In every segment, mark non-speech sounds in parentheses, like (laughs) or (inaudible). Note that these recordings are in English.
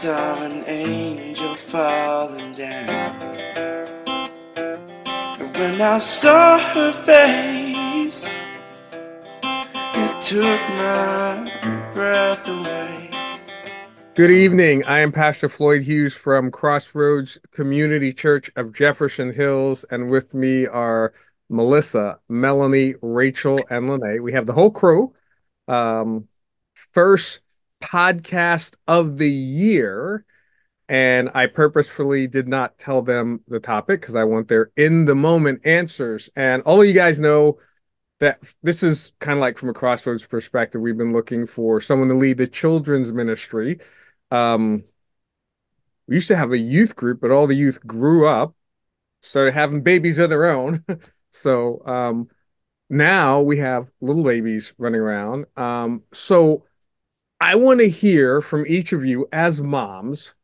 Saw an angel falling down. And when I saw her face, it took my breath away. Good evening. I am Pastor Floyd Hughes from Crossroads Community Church of Jefferson Hills, and with me are Melissa, Melanie, Rachel, and Lene. We have the whole crew. Um, first podcast of the year, and I purposefully did not tell them the topic because I want their in the moment answers. And all of you guys know that this is kind of like from a crossroads perspective. We've been looking for someone to lead the children's ministry um, we used to have a youth group, but all the youth grew up, started having babies of their own. (laughs) so um, now we have little babies running around. Um, so I want to hear from each of you as moms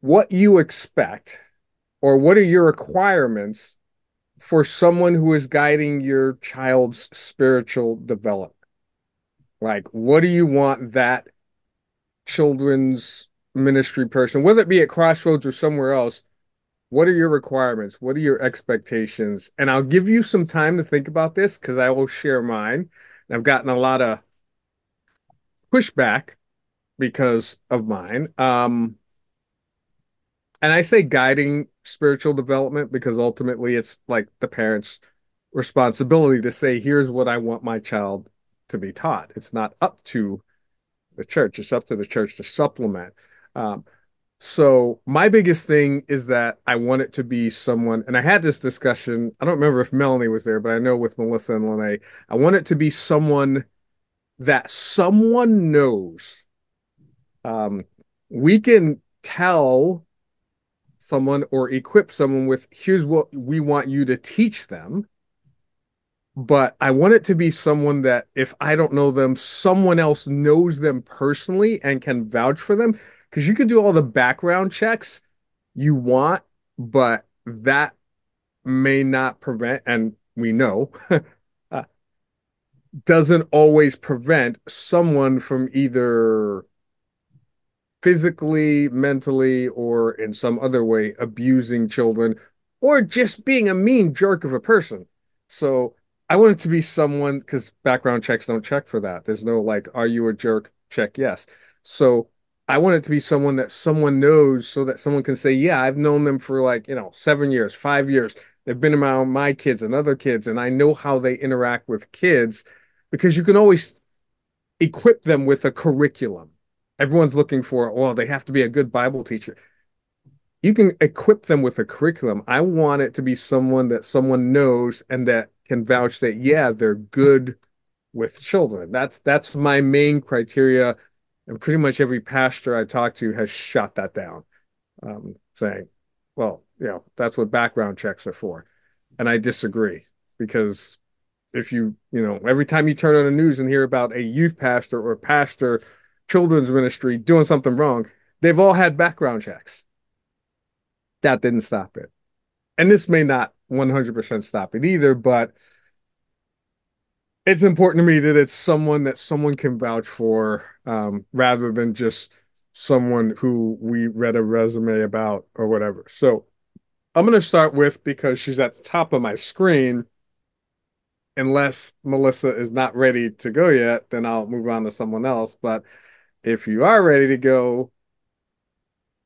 what you expect or what are your requirements for someone who is guiding your child's spiritual development? Like, what do you want that children's ministry person, whether it be at Crossroads or somewhere else, what are your requirements? What are your expectations? And I'll give you some time to think about this because I will share mine. I've gotten a lot of pushback because of mine. Um, and I say guiding spiritual development because ultimately it's like the parents' responsibility to say, here's what I want my child to be taught. It's not up to the church. It's up to the church to supplement. Um, so my biggest thing is that I want it to be someone, and I had this discussion. I don't remember if Melanie was there, but I know with Melissa and Lene, I want it to be someone that someone knows. Um, we can tell someone or equip someone with here's what we want you to teach them but I want it to be someone that if I don't know them, someone else knows them personally and can vouch for them. Because you can do all the background checks you want, but that may not prevent, and we know, (laughs) doesn't always prevent someone from either physically, mentally, or in some other way abusing children or just being a mean jerk of a person. So I want it to be someone because background checks don't check for that. There's no like, are you a jerk? Check yes. So I want it to be someone that someone knows so that someone can say, yeah, I've known them for like, you know, seven years, five years. They've been around my kids and other kids, and I know how they interact with kids because you can always equip them with a curriculum. Everyone's looking for, well, they have to be a good Bible teacher. You can equip them with a curriculum. I want it to be someone that someone knows and that can vouch that yeah, they're good with children. That's that's my main criteria, and pretty much every pastor I talk to has shot that down, um, saying, "Well, you know, that's what background checks are for," and I disagree because if you you know every time you turn on the news and hear about a youth pastor or pastor children's ministry doing something wrong they've all had background checks that didn't stop it and this may not 100% stop it either, but it's important to me that it's someone that someone can vouch for um, rather than just someone who we read a resume about or whatever. So I'm going to start with because she's at the top of my screen. Unless Melissa is not ready to go yet, then I'll move on to someone else. But if you are ready to go,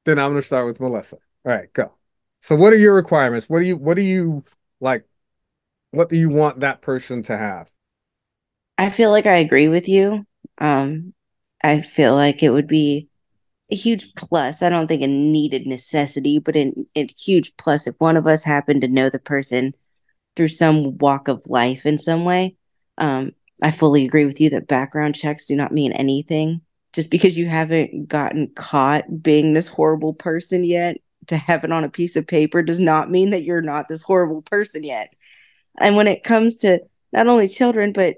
then I'm going to start with Melissa. All right, go. So what are your requirements? What do you what do you like what do you want that person to have? I feel like I agree with you. Um I feel like it would be a huge plus. I don't think a needed necessity, but a, a huge plus if one of us happened to know the person through some walk of life in some way. Um, I fully agree with you that background checks do not mean anything. Just because you haven't gotten caught being this horrible person yet to have it on a piece of paper does not mean that you're not this horrible person yet. And when it comes to not only children, but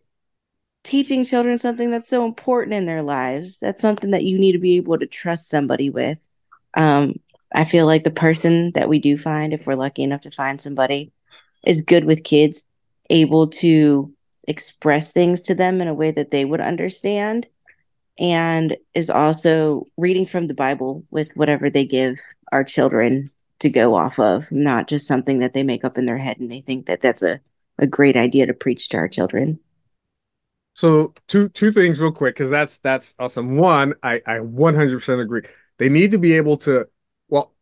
teaching children something that's so important in their lives, that's something that you need to be able to trust somebody with. Um, I feel like the person that we do find, if we're lucky enough to find somebody, is good with kids, able to express things to them in a way that they would understand and is also reading from the Bible with whatever they give our children to go off of, not just something that they make up in their head and they think that that's a, a great idea to preach to our children. So two two things real quick because that's that's awesome. One, I I 100% agree. They need to be able to well,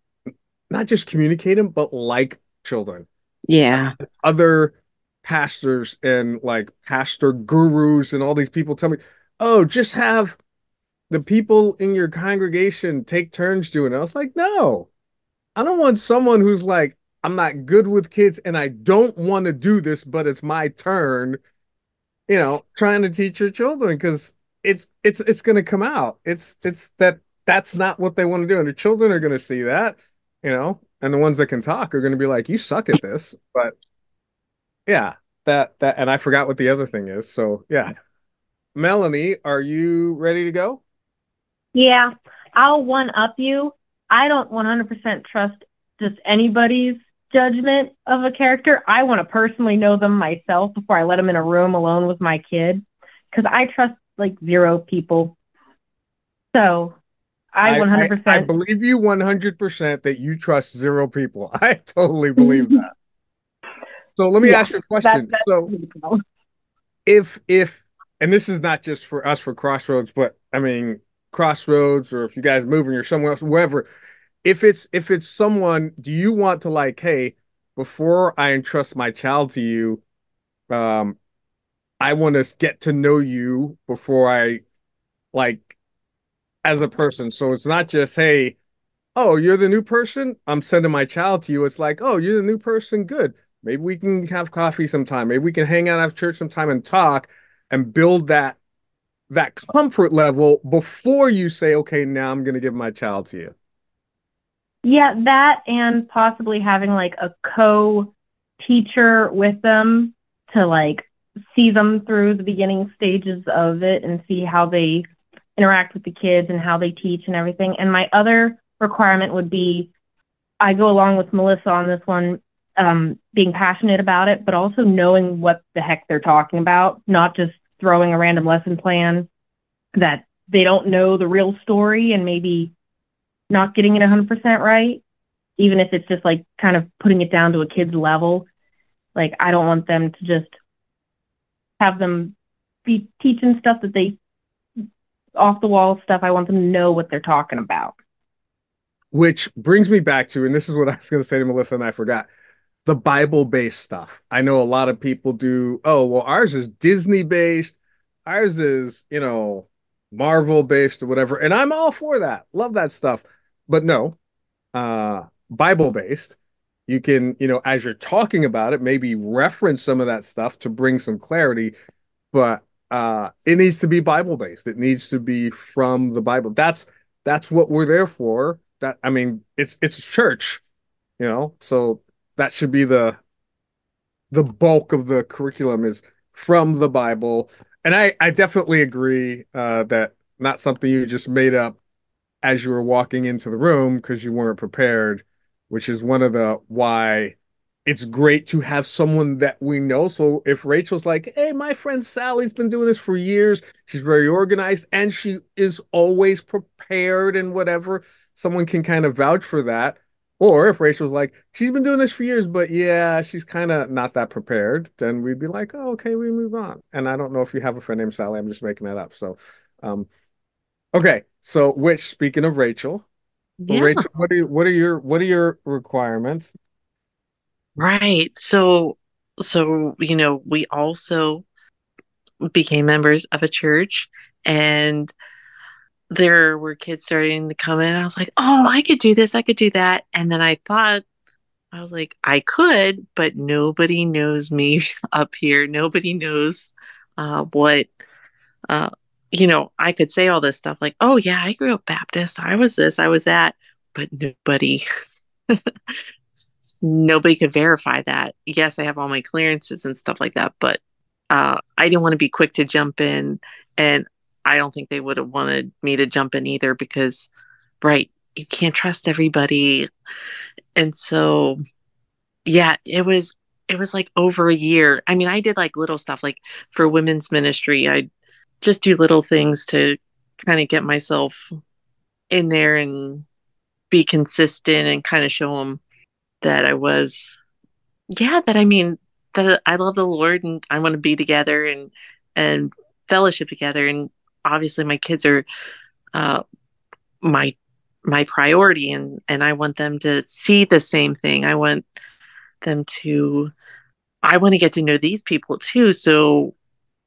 not just communicate them, but like children. Yeah. Other pastors and like pastor gurus and all these people tell me, "Oh, just have the people in your congregation take turns doing it." I was like, "No. I don't want someone who's like, I'm not good with kids and I don't want to do this, but it's my turn." You know, trying to teach your children because it's it's it's going to come out. It's it's that that's not what they want to do, and the children are going to see that. You know, and the ones that can talk are going to be like, "You suck at this," but yeah, that that, and I forgot what the other thing is. So yeah, Melanie, are you ready to go? Yeah, I'll one up you. I don't 100% trust just anybody's judgment of a character. I want to personally know them myself before I let them in a room alone with my kid because I trust like zero people. So I 100%. I, I, I believe you 100% that you trust zero people. (laughs) I totally believe that. So let me yeah, ask you a question. That, so if if and this is not just for us for Crossroads, but I mean Crossroads or if you guys moving or somewhere else, wherever, if it's if it's someone, do you want to like, hey, before I entrust my child to you, um, I want to get to know you before I like as a person. So it's not just, hey, oh, you're the new person. I'm sending my child to you. It's like, oh, you're the new person. Good. Maybe we can have coffee sometime. Maybe we can hang out after church sometime and talk and build that that comfort level before you say, okay, now I'm going to give my child to you. Yeah, that and possibly having like a co teacher with them to like see them through the beginning stages of it and see how they interact with the kids and how they teach and everything. And my other requirement would be I go along with Melissa on this one um, being passionate about it, but also knowing what the heck they're talking about, not just throwing a random lesson plan that they don't know the real story and maybe not getting it 100% right, even if it's just like kind of putting it down to a kid's level. Like, I don't want them to just have them be teaching stuff that they off the wall stuff. I want them to know what they're talking about. Which brings me back to, and this is what I was going to say to Melissa, and I forgot the Bible based stuff. I know a lot of people do, oh, well, ours is Disney based, ours is, you know, Marvel based or whatever. And I'm all for that. Love that stuff. But no, uh, Bible based. You can, you know, as you're talking about it, maybe reference some of that stuff to bring some clarity, but uh it needs to be Bible based. It needs to be from the Bible. That's that's what we're there for. That I mean, it's it's church, you know. So that should be the the bulk of the curriculum is from the Bible. And I, I definitely agree uh, that not something you just made up as you were walking into the room because you weren't prepared, which is one of the why it's great to have someone that we know. So if Rachel's like, hey, my friend Sally's been doing this for years, she's very organized and she is always prepared and whatever, someone can kind of vouch for that. Or if Rachel's like, she's been doing this for years, but yeah, she's kind of not that prepared, then we'd be like, oh, okay, we move on. And I don't know if you have a friend named Sally. I'm just making that up. So, um, okay. So, which speaking of Rachel, yeah. Rachel, what are what are your what are your requirements? Right. So, so you know, we also became members of a church, and there were kids starting to come in. I was like, oh, I could do this, I could do that. And then I thought, I was like, I could, but nobody knows me (laughs) up here. Nobody knows uh, what, uh, you know, I could say all this stuff like, oh, yeah, I grew up Baptist. I was this, I was that. But nobody, (laughs) nobody could verify that. Yes, I have all my clearances and stuff like that, but uh, I didn't want to be quick to jump in and I don't think they would have wanted me to jump in either because, right, you can't trust everybody. And so, yeah, it was it was like over a year. I mean, I did like little stuff like for women's ministry. I just do little things to kind of get myself in there and be consistent and kind of show them that I was, yeah, that I mean, that I love the Lord and I want to be together and, and fellowship together. And obviously my kids are, uh, my, my priority and, and I want them to see the same thing. I want them to, I want to get to know these people too. So,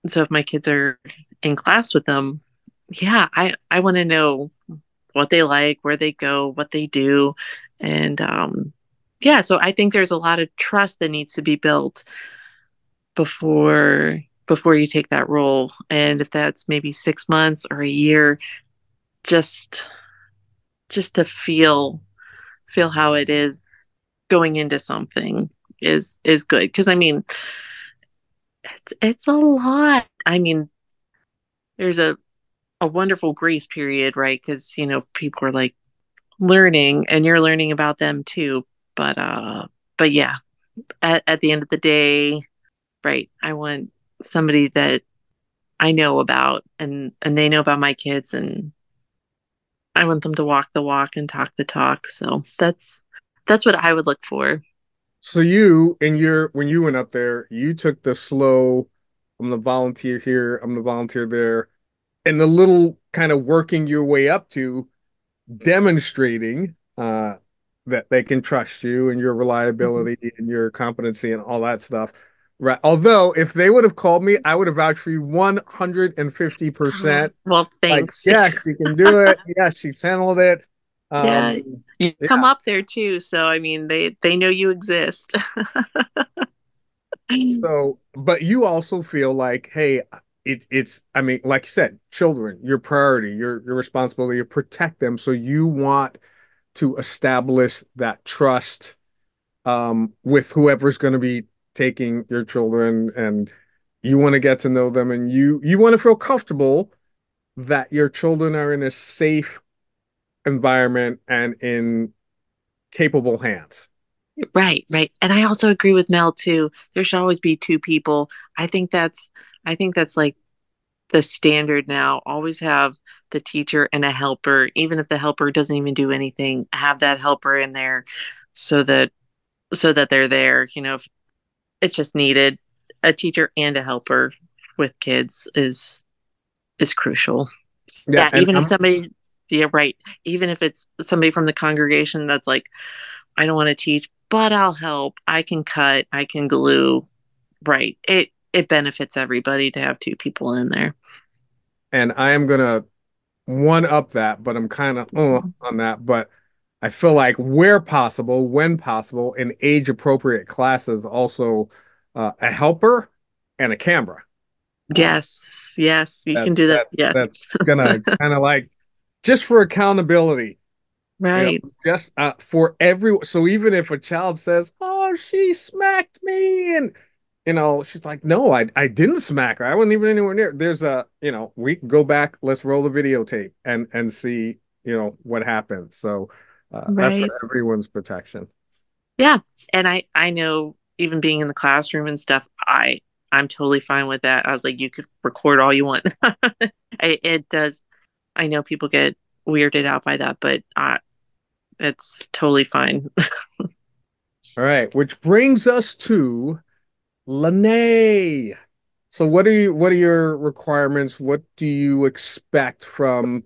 so if my kids are in class with them, yeah, I, I want to know what they like, where they go, what they do. And um, yeah, so I think there's a lot of trust that needs to be built before before you take that role. And if that's maybe six months or a year, just just to feel feel how it is going into something is is good. Because I mean it's it's a lot. I mean, there's a a wonderful grace period, right? Because you know people are like learning, and you're learning about them too. But uh, but yeah, at at the end of the day, right? I want somebody that I know about, and and they know about my kids, and I want them to walk the walk and talk the talk. So that's that's what I would look for. So you and your when you went up there, you took the slow. I'm the volunteer here. I'm the volunteer there and the little kind of working your way up to demonstrating uh, that they can trust you and your reliability mm-hmm. and your competency and all that stuff. Right. Although, if they would have called me, I would have vouched for you 150%. Well, thanks. Like, yes, she can do it. (laughs) yes, she's handled it. Um, yeah, you yeah. come up there too. So, I mean, they they know you exist. (laughs) so, but you also feel like, hey, it, it's i mean like you said children your priority your your responsibility to protect them so you want to establish that trust um, with whoever's going to be taking your children and you want to get to know them and you you want to feel comfortable that your children are in a safe environment and in capable hands. Right right. And i also agree with mel too. There should always be two people. I think that's I think that's like the standard now. Always have the teacher and a helper, even if the helper doesn't even do anything, have that helper in there so that so that they're there. You know, if it's just needed, a teacher and a helper with kids is is crucial. Yeah, yeah even I'm... if somebody yeah, right. Even if it's somebody from the congregation that's like, I don't want to teach, but I'll help. I can cut, I can glue. Right. It it benefits everybody to have two people in there. And I am gonna one up that, but I'm kind of uh, on that. But I feel like where possible, when possible, in age appropriate classes, also uh, a helper and a camera. Yes, yes, you that's, can do that. Yeah, that's gonna kind of like just for accountability, right? You know, just uh, for every. So even if a child says, "Oh, she smacked me," and you know, she's like, no, I, I didn't smack her. I wasn't even anywhere near. There's a, you know, we go back. Let's roll the videotape and and see, you know, what happened. So uh, right. that's for everyone's protection. Yeah, and I I know even being in the classroom and stuff, I I'm totally fine with that. I was like, you could record all you want. (laughs) I, it does. I know people get weirded out by that, but uh, it's totally fine. (laughs) all right, which brings us to Lene. So what are you what are your requirements? What do you expect from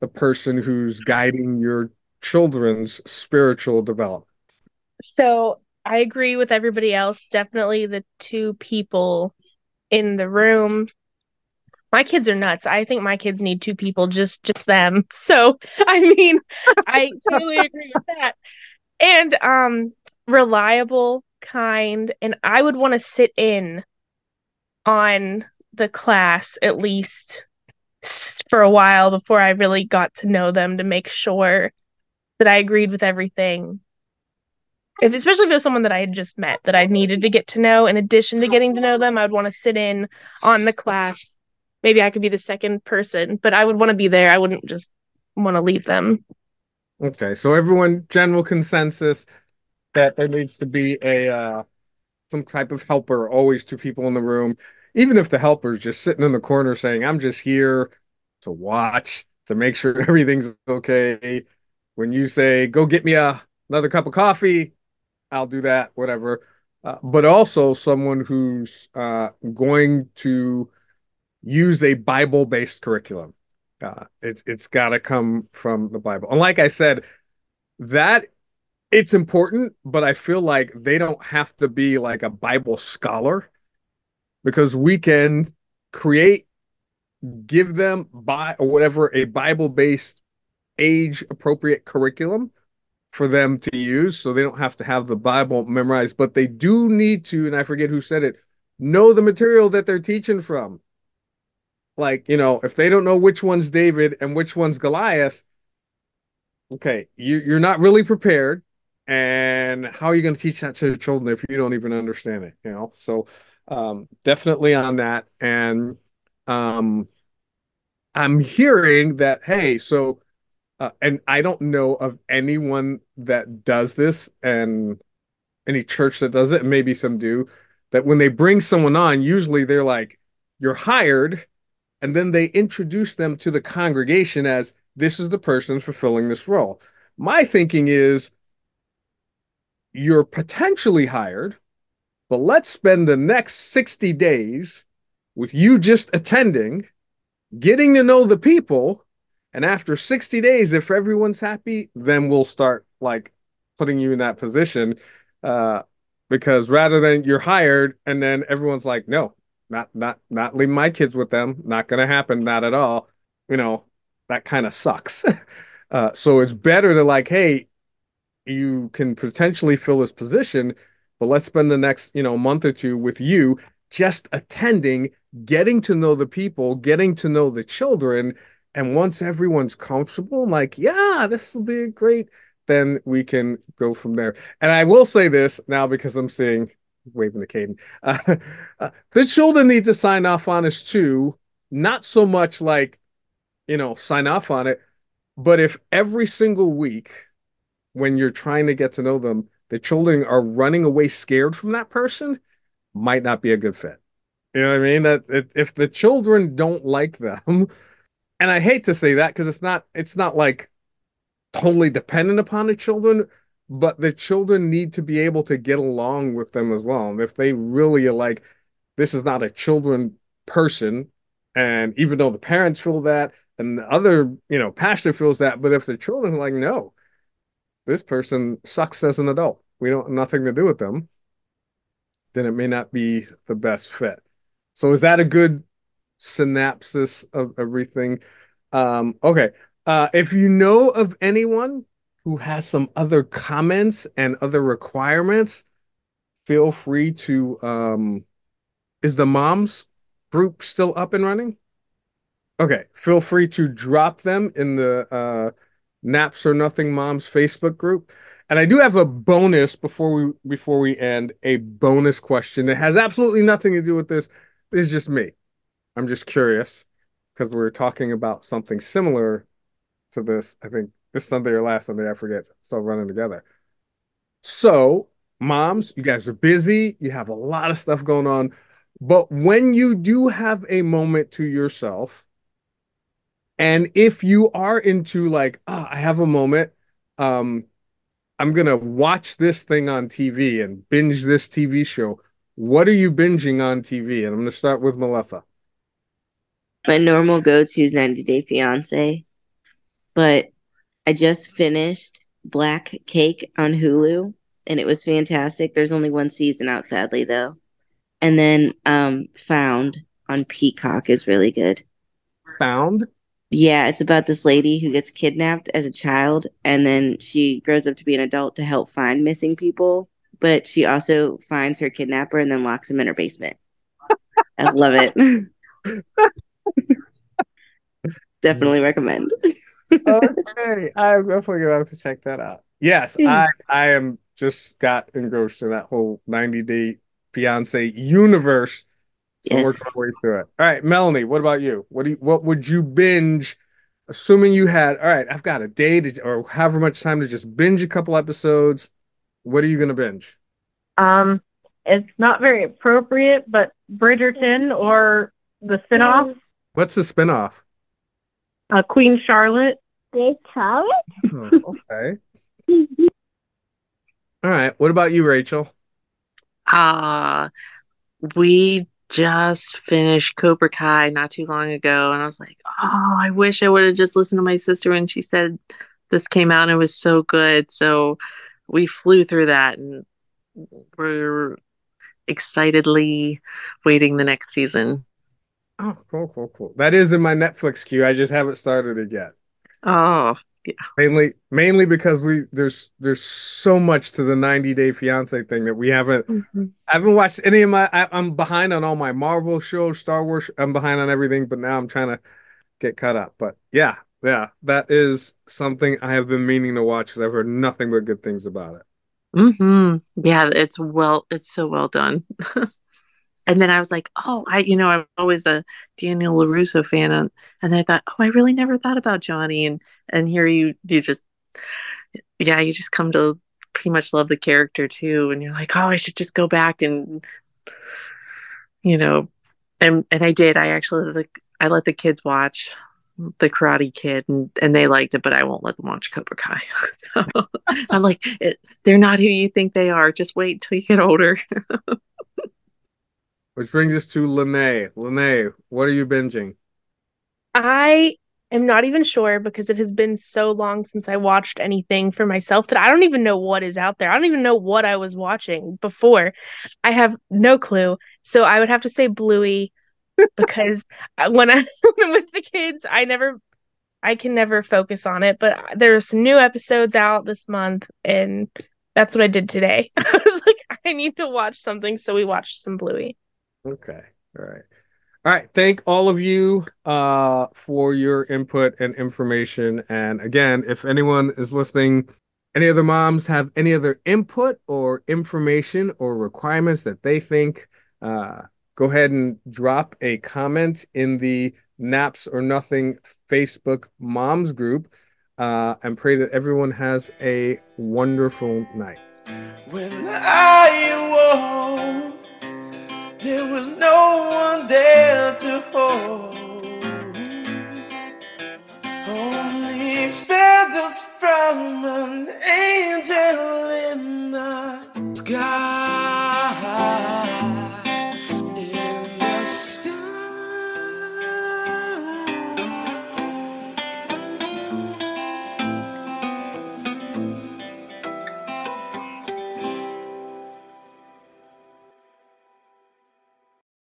the person who's guiding your children's spiritual development? So I agree with everybody else. Definitely the two people in the room. My kids are nuts. I think my kids need two people, just just them. (laughs) So I mean, I totally agree with that. And um reliable kind and I would want to sit in on the class at least for a while before I really got to know them to make sure that I agreed with everything. If especially if it was someone that I had just met that I needed to get to know, in addition to getting to know them, I would want to sit in on the class. Maybe I could be the second person, but I would want to be there. I wouldn't just want to leave them. Okay, so everyone general consensus that there needs to be a uh, some type of helper always two people in the room even if the helper is just sitting in the corner saying i'm just here to watch, to make sure (laughs) everything's okay. When you say, go get me a, another cup of coffee, I'll do that, whatever. Uh, but also someone who's uh, going to use a Bible-based curriculum. Uh, it's it's got to come from the Bible. And like I said, that it's important, but I feel like they don't have to be like a Bible scholar because we can create, give them by or whatever a Bible-based age appropriate curriculum for them to use so they don't have to have the Bible memorized, but they do need to, and I forget who said it, know the material that they're teaching from. Like, you know, if they don't know which one's David and which one's Goliath, okay, you, you're not really prepared. And how are you going to teach that to the children if you don't even understand it? You know, so um, definitely on that. And um, I'm hearing that, hey, so uh, and I don't know of anyone that does this and any church that does it, and maybe some do, that when they bring someone on, usually they're like, you're hired, and then they introduce them to the congregation as this is the person fulfilling this role. My thinking is you're potentially hired, but let's spend the next 60 days with you just attending, getting to know the people and after 60 days, if everyone's happy, then we'll start like putting you in that position. Uh, because rather than you're hired and then everyone's like, no, not not not leave my kids with them. Not gonna happen, not at all. You know, that kind of sucks. (laughs) uh, so it's better to like, hey, you can potentially fill this position, but let's spend the next, you know, month or two with you just attending, getting to know the people, getting to know the children and once everyone's comfortable, I'm like, yeah, this will be great. Then we can go from there. And I will say this now because I'm seeing waving the Caden. Uh, (laughs) uh, the children need to sign off on this too. Not so much like, you know, sign off on it, but if every single week when you're trying to get to know them, the children are running away scared from that person, might not be a good fit. You know what I mean? That if the children don't like them, (laughs) and I hate to say that because it's not it's not like totally dependent upon the children, but the children need to be able to get along with them as well. And if they really are like, this is not a children person, and even though the parents feel that and the other, you know, pastor feels that, but if the children are like, no, this person sucks as an adult, we don't nothing to do with them, then it may not be the best fit. So is that a good synopsis of everything. Um, okay. Uh, if you know of anyone who has some other comments and other requirements, feel free to. Um, is the moms group still up and running? Okay, feel free to drop them in the uh, Naps or Nothing Moms Facebook group. And I do have a bonus before we before we end. A bonus question that has absolutely nothing to do with this. This is just me. I'm just curious because we are talking about something similar to this. I think this Sunday or last Sunday, I forget. So running together. So, moms, you guys are busy. You have a lot of stuff going on. But when you do have a moment to yourself, and if you are into like, oh, I have a moment, um, I'm gonna watch this thing on TV and binge this TV show. What are you binging on TV? And I'm gonna start with Melissa my normal go to is 90 Day Fiance, but I just finished Black Cake on Hulu and it was fantastic. There's only one season out, sadly, though. And then um, Found on Peacock is really good. Found? Yeah, it's about this lady who gets kidnapped as a child and then she grows up to be an adult to help find missing people, but she also finds her kidnapper and then locks him in her basement. I love it. (laughs) definitely recommend. okay, I'm definitely gonna have to check that out. Yes, hmm. I I am just got engrossed in that whole 90 day fiance universe. So yes. we're going way through it. All right, Melanie, what about you? What do you, what would you binge? Assuming you had, all right, I've got a day to, or however much time to just binge a couple episodes. What are you going to binge? Um, it's not very appropriate, but Bridgerton or the spinoff. What's the spinoff? Uh, Queen Charlotte. Queen Charlotte? Oh, okay. (laughs) All right. What about you, Rachel? Uh we just finished Cobra Kai not too long ago, and I was like, oh, I wish I would have just listened to my sister when she said this came out and it was so good. So we flew through that and we're excitedly waiting the next season. Oh, cool, cool, cool. That is in my Netflix queue. I just haven't started it yet. Oh, Mainly, mainly because we there's there's so much to the 90 Day Fiance thing that we haven't Mhm. I haven't watched any of my. I, I'm behind on all my Marvel shows, Star Wars. I'm behind on everything, but now I'm trying to get caught up. But yeah, yeah, that is something I have been meaning to watch because I've heard nothing but good things about it. hmm Yeah, it's well, it's so well done. (laughs) and then I was like, oh, I, you know, I'm always a Daniel LaRusso fan, and, and I thought, oh, I really never thought about Johnny, and and here you, you just, yeah, you just come to pretty much love the character too, and you're like, oh, I should just go back and, you know, and and I did. I actually like, I let the kids watch the Karate Kid, and and they liked it, but I won't let them watch Cobra Kai. (laughs) I'm like, it, they're not who you think they are. Just wait until you get older. (laughs) Which brings us to Lene. Lene, what are you binging? I am not even sure because it has been so long since I watched anything for myself that I don't even know what is out there. I don't even know what I was watching before. I have no clue. So I would have to say Bluey (laughs) because when I (laughs) when I'm with the kids, I never I can never focus on it, but there's some new episodes out this month and that's what I did today. (laughs) I was like I need to watch something, so we watched some Bluey. Okay. All right. All right. Thank all of you uh, for your input and information. And again, if anyone is listening, any other moms have any other input or information or requirements that they think, uh, go ahead and drop a comment in the Naps or Nothing Facebook Moms group. Uh, and pray that everyone has a wonderful night. When I awoke, there was no one there to hold. Only feathers from an angel in the sky.